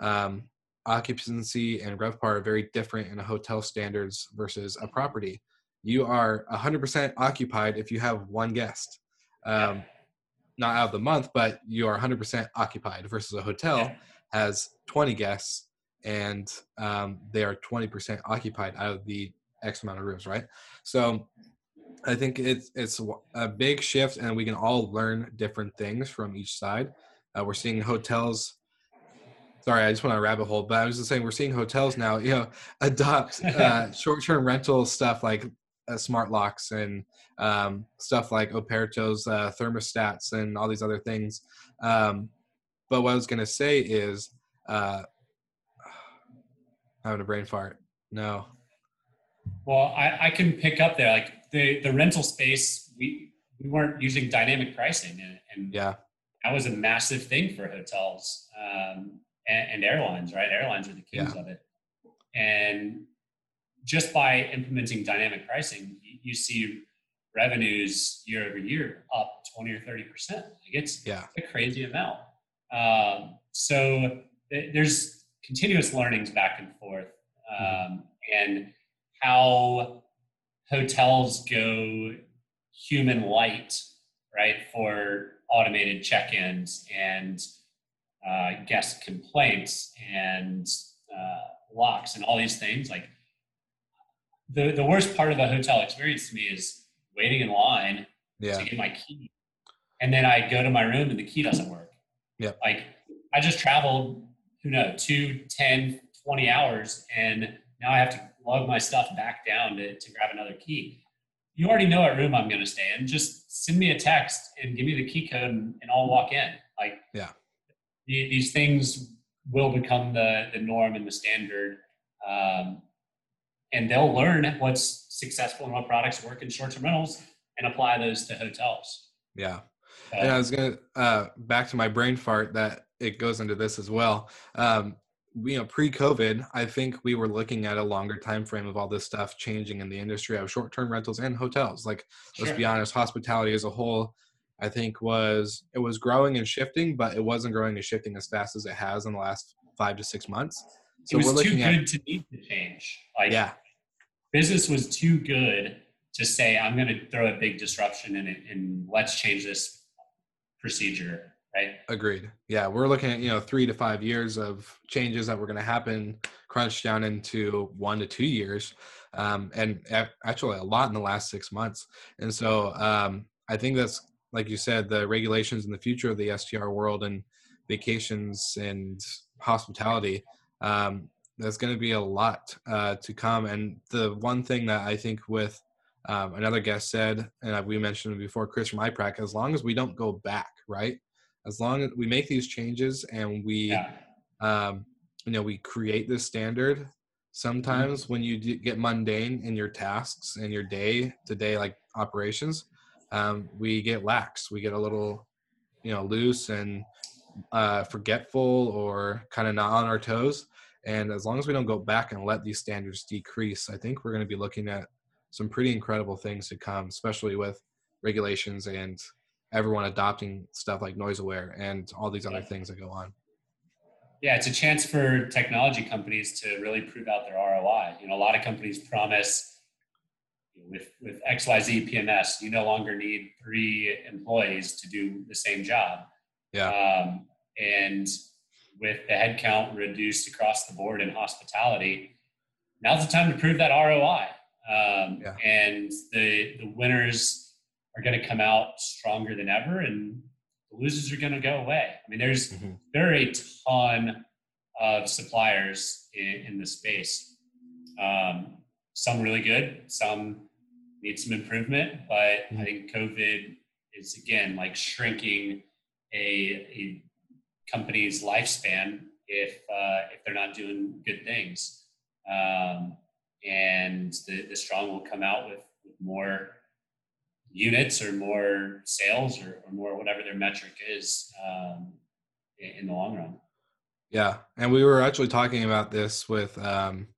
um, occupancy and RevPAR are very different in a hotel standards versus a property. You are 100% occupied if you have one guest, um, not out of the month, but you are 100% occupied versus a hotel has 20 guests and um, they are 20% occupied out of the X amount of rooms, right? So I think it's it's a big shift, and we can all learn different things from each side. Uh, we're seeing hotels. Sorry, I just went on a rabbit hole, but I was just saying we're seeing hotels now, you know, adopt uh, short-term rental stuff like uh, smart locks and um, stuff like Operto's uh, thermostats and all these other things. Um, but what I was going to say is, uh, having a brain fart. No, well, I, I can pick up there. Like the, the rental space, we, we weren't using dynamic pricing. And, and yeah, that was a massive thing for hotels um, and, and, airlines, right? Airlines are the kings yeah. of it. And just by implementing dynamic pricing, you, see revenues year over year up 20 or 30%. Like it's yeah. a crazy amount. Um, so there's continuous learnings back and forth. Um, mm-hmm. And how hotels go human light, right, for automated check-ins and uh, guest complaints and uh, locks and all these things. Like, the the worst part of the hotel experience to me is waiting in line Yeah. to get my key, and then I go to my room and the key doesn't work. Yeah. Like I just traveled, who knows, two, 10, 20 hours, and now I have to lug my stuff back down to, to grab another key. You already know what room I'm going to stay in. Just send me a text and give me the key code, and, and I'll walk in. Like, Yeah. the- these things will become the the norm and the standard, um, and they'll learn what's successful and what products work in short-term rentals and apply those to hotels. Yeah. So, and I was gonna uh, back to my brain fart that it goes into this as well. Um, you know, pre-COVID, I think we were looking at a longer time frame of all this stuff changing in the industry of short-term rentals and hotels. Like, let's be honest, hospitality as a whole, I think was it was growing and shifting, but it wasn't growing and shifting as fast as it has in the last five to six months. So it was we're too looking good at to need to change. Like yeah, business was too good to say, I'm going to throw a big disruption in it and let's change this procedure. Right. Agreed. Yeah, we're looking at you know three to five years of changes that were going to happen, crunched down into one to two years, um, and actually a lot in the last six months. And so um, I think that's like you said, the regulations in the future of the STR world and vacations and hospitality. Um, there's going to be a lot uh, to come. And the one thing that I think with um, another guest said, and we mentioned before, Chris from iPrac, as long as we don't go back, right? As long as we make these changes and we, Yeah. um, you know, we create this standard. Sometimes when you get mundane in your tasks and your day to day like operations, um, we get lax. We get a little, you know, loose and uh, forgetful or kind of not on our toes. And as long as we don't go back and let these standards decrease, I think we're going to be looking at some pretty incredible things to come, especially with regulations and everyone adopting stuff like NoiseAware and all these other things that go on. Yeah, it's a chance for technology companies to really prove out their ROI. You know, a lot of companies promise with with XYZ PMS, you no longer need three employees to do the same job. Yeah. Um, and with the headcount reduced across the board in hospitality, now's the time to prove that ROI. Um, Yeah. And the the winners are going to come out stronger than ever, and the losers are going to go away. I mean, there's Mhm. there are a ton of suppliers in, in the space. Um, some really good, some need some improvement, but I think COVID is again like shrinking a, a company's lifespan if uh, if they're not doing good things. Um, and the, the strong will come out with, with more units or more sales or, or more whatever their metric is um, in, in the long run. Yeah, and we were actually talking about this with um,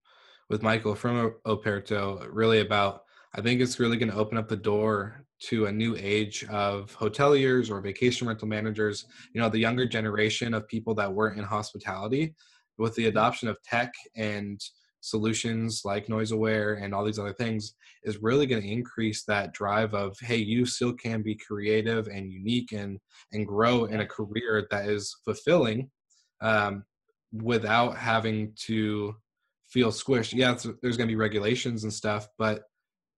with Michael from Operto, really about. I think it's really going to open up the door to a new age of hoteliers or vacation rental managers. You know, the younger generation of people that weren't in hospitality, with the adoption of tech and solutions like NoiseAware and all these other things is really going to increase that drive of hey you still can be creative and unique and and grow in a career that is fulfilling um, without having to feel squished. Yeah, there's going to be regulations and stuff, but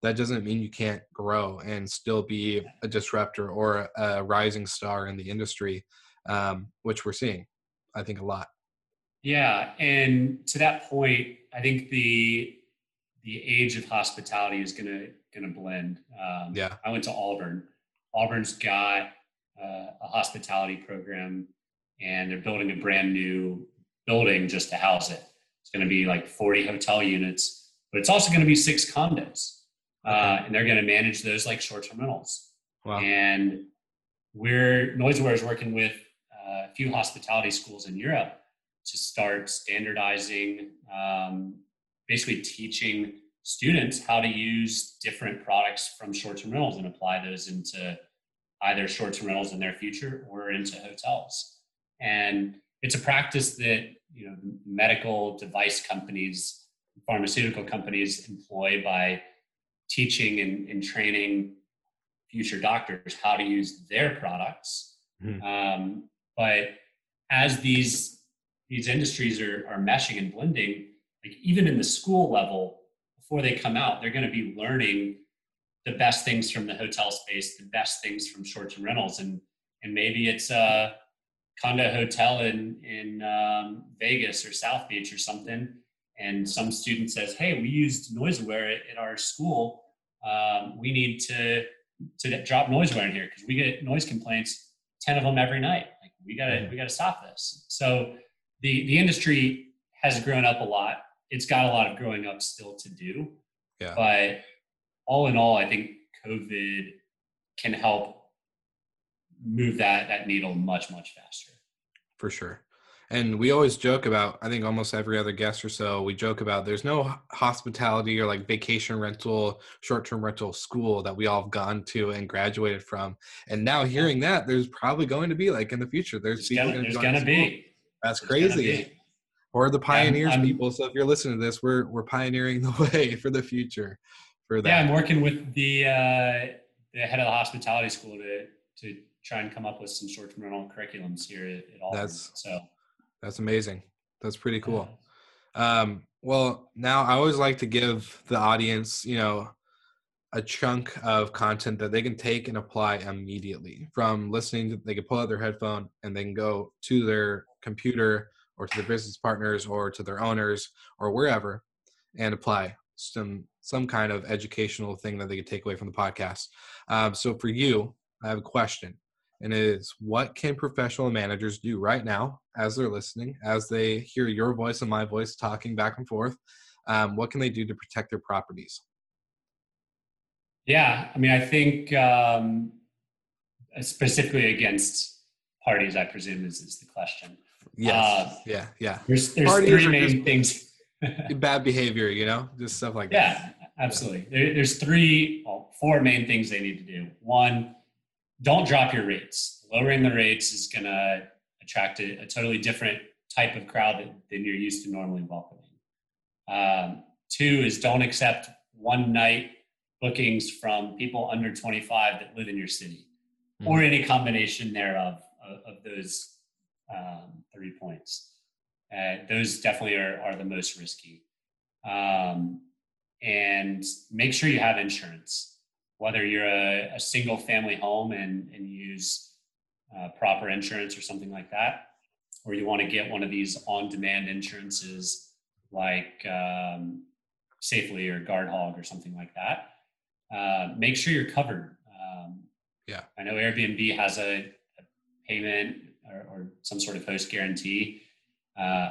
that doesn't mean you can't grow and still be a disruptor or a rising star in the industry, um, which we're seeing, I think, a lot. Yeah, and to that point, I think the the age of hospitality is gonna gonna blend. Um, Yeah. I went to Auburn. Auburn's got uh, a hospitality program, and they're building a brand new building just to house it. It's going to be like 40 hotel units, but it's also going to be six condos, uh, and they're going to manage those like short-term rentals. Wow. And we're NoiseAware is working with uh, a few hospitality schools in Europe to start standardizing, um, basically teaching students how to use different products from short-term rentals and apply those into either short-term rentals in their future or into hotels. And it's a practice that you know medical device companies, pharmaceutical companies employ by teaching and, and training future doctors how to use their products. Mhm. Um, but as these these industries are, are meshing and blending, like even in the school level, before they come out, they're going to be learning the best things from the hotel space, the best things from short-term rentals, and and maybe it's a condo hotel in in um, Vegas or South Beach or something, and some student says, "Hey, we used NoiseAware at, at our school. Um, we need to to drop NoiseAware in here because we get noise complaints, ten of them every night. Like we gotta mm-hmm. we gotta stop this." So the the industry has grown up a lot. It's got a lot of growing up still to do. Yeah. But all in all, I think COVID can help move that that needle much much faster. For sure. And we always joke about, I think almost every other guest or so, we joke about there's no hospitality or like vacation rental, short term rental school that we all have gone to and graduated from. And now hearing that, there's probably going to be like in the future, there's, there's gonna, there's going to be. That's crazy. We're the pioneers, I'm, I'm, people. So if you're listening to this, we're we're pioneering the way for the future. For that. Yeah, I'm working with the uh, the head of the hospitality school to to try and come up with some short-term rental curriculums here at, at. That's so. That's amazing. That's pretty cool. Um, well, now I always like to give the audience, you know, a chunk of content that they can take and apply immediately from listening to, they can pull out their headphone and they can go to their computer or to their business partners or to their owners or wherever and apply some some kind of educational thing that they could take away from the podcast um, so for you i have a question and it is what can professional managers do right now as they're listening as they hear your voice and my voice talking back and forth um, what can they do to protect their properties yeah, I mean, I think um, specifically against parties, I presume is, is the question. Yes. Uh, yeah. Yeah. There's, there's three main things. bad behavior, you know, just stuff like yeah, that. Yeah, absolutely. There, there's three, well, four main things they need to do. One, don't drop your rates. Lowering the rates is going to attract a, a, totally different type of crowd than, than you're used to normally welcoming. Um, two is don't accept one night bookings from people under 25 that live in your city mm-hmm. or any combination thereof of, of those um, three points. Uh, those definitely are, are the most risky. Um, and make sure you have insurance, whether you're a, a single family home and, and use uh, proper insurance or something like that, or you want to get one of these on demand insurances like um, Safely or Guardhog or something like that uh, make sure you're covered. Um, yeah. I know Airbnb has a, a payment or, or, some sort of host guarantee. Uh,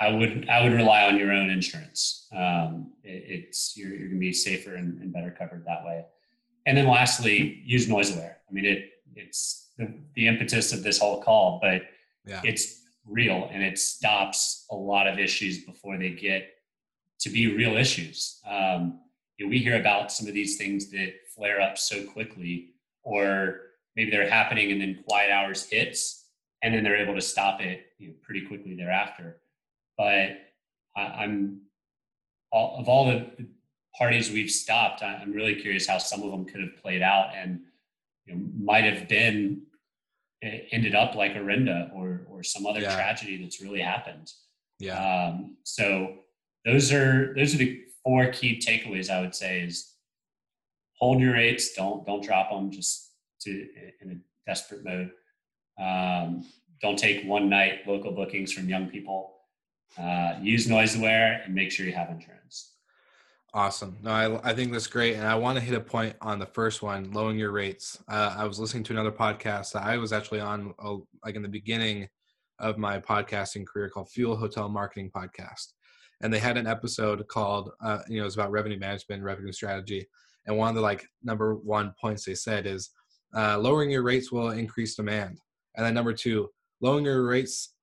I would I would rely on your own insurance. Um, it, it's you're, you're going to be safer and, and, better covered that way. And then lastly, use noise NoiseAware. I mean, it it's the, the impetus of this whole call, but yeah. it's real and it stops a lot of issues before they get to be real issues. Um, you know, we hear about some of these things that flare up so quickly, or maybe they're happening and then quiet hours hits, and then they're able to stop it you know, pretty quickly thereafter. But I, am all, of all the, the parties we've stopped, I'm really curious how some of them could have played out and you know, might have been ended up like Orinda or or some other yeah. tragedy that's really happened. Yeah. Um, so those are those are the four key takeaways I would say is hold your rates, don't don't drop them just to in a desperate mode. Um, don't take one night local bookings from young people. Uh, use NoiseAware and make sure you have insurance. Awesome. No, I, I think that's great. And I want to hit a point on the first one, lowering your rates. Uh, I was listening to another podcast that I was actually on, uh, like in the beginning of my podcasting career called Fuel Hotel Marketing Podcast and they had an episode called uh, you know it's about revenue management revenue strategy and one of the like number one points they said is uh, lowering your rates will increase demand and then number two lowering your rates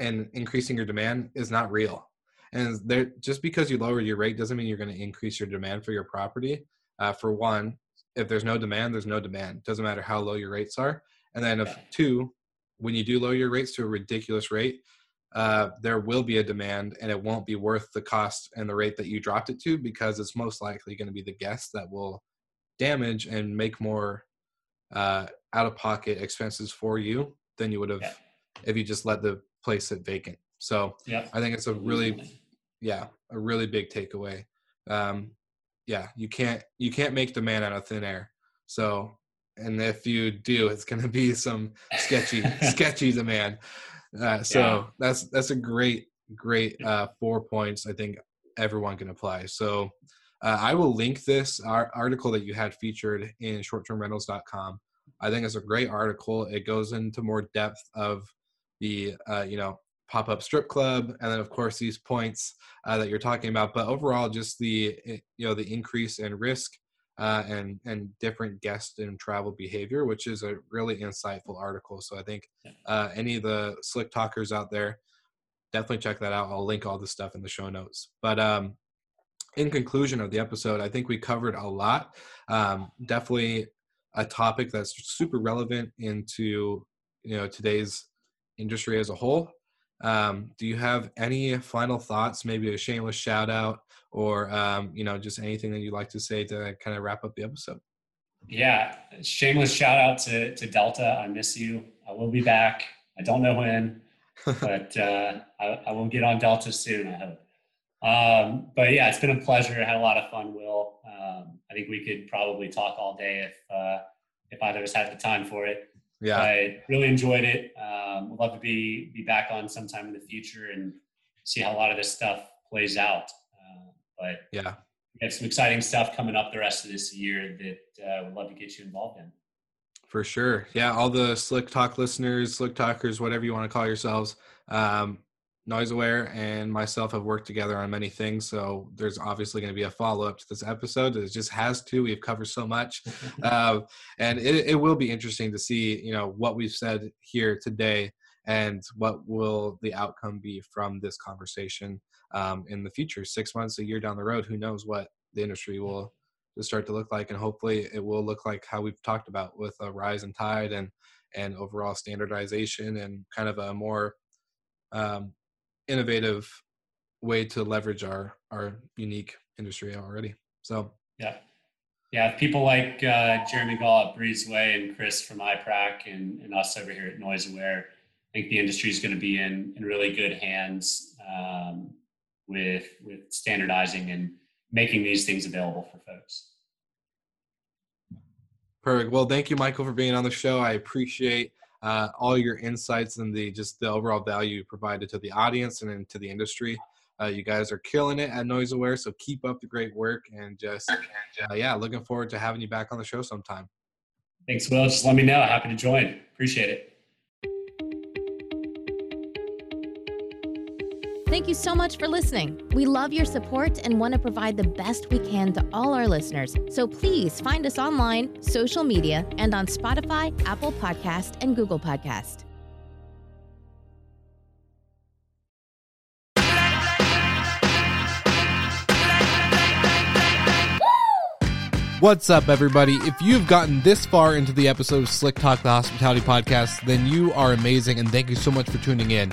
and increasing your demand is not real and there just because you lower your rate doesn't mean you're going to increase your demand for your property uh, for one if there's no demand there's no demand doesn't matter how low your rates are and then if two when you do lower your rates to a ridiculous rate uh, there will be a demand and it won't be worth the cost and the rate that you dropped it to because it's most likely going to be the guests that will damage and make more uh, out of pocket expenses for you than you would have yeah. if you just let the place sit vacant. So yeah. I think it's a really, yeah, a really big takeaway um, yeah, you can't you can't make demand out of thin air. So, and if you do, it's going to be some sketchy sketchy demand. Uh, so yeah. that's that's a great great uh, four points. I think everyone can apply. So uh, I will link this article that you had featured in shorttermrentals.com. I think it's a great article. It goes into more depth of the uh, you know pop up strip club, and then of course these points uh, that you're talking about. But overall, just the eh, you know the increase in risk uh, and and different guest and travel behavior, which is a really insightful article. So I think uh, any of the slick talkers out there definitely check that out. I'll link all this stuff in the show notes. But um, in conclusion of the episode, I think we covered a lot. Um, definitely a topic that's super relevant into you know today's industry as a whole. Um, do you have any final thoughts? Maybe a shameless shout out, or um, you know, just anything that you'd like to say to kind of wrap up the episode? Yeah, shameless shout out to to Delta. I miss you. I will be back. I don't know when, but uh, I, I, will get on Delta soon. I hope. Um, but yeah, it's been a pleasure. I had a lot of fun. Will um, I think we could probably talk all day if uh, if either of us had the time for it. Yeah, I really enjoyed it. Um, would love to be be back on sometime in the future and see how a lot of this stuff plays out. Uh, but yeah, we have some exciting stuff coming up the rest of this year that uh, would love to get you involved in. For sure, yeah. All the slick talk listeners, slick talkers, whatever you want to call yourselves. Um, NoiseAware and myself have worked together on many things, so there's obviously going to be a follow up to this episode. It just has to. We've covered so much, uh, and it, it will be interesting to see, you know, what we've said here today and what will the outcome be from this conversation um, in the future. Six months, a year down the road, who knows what the industry will start to look like, and hopefully, it will look like how we've talked about with a rise in tide and and overall standardization and kind of a more um, innovative way to leverage our our unique industry already. So yeah, yeah. People like uh, Jeremy Gall at Breezeway and Chris from iPrac and, and us over here at NoiseAware, I think the industry is going to be in in really good hands um, with with standardizing and making these things available for folks. Perfect. Well, thank you, Michael, for being on the show. I appreciate uh, all your insights and the just the overall value provided to the audience and into the industry. Uh, you guys are killing it at NoiseAware, so keep up the great work and just uh, yeah, looking forward to having you back on the show sometime. Thanks, Will. Just let me know. Happy to join. Appreciate it. Thank you so much for listening. We love your support and want to provide the best we can to all our listeners. So please find us online, social media, and on Spotify, Apple Podcast, and Google Podcast. What's up, everybody? If you've gotten this far into the episode of Slick Talk, the Hospitality Podcast, then you are amazing, and thank you so much for tuning in.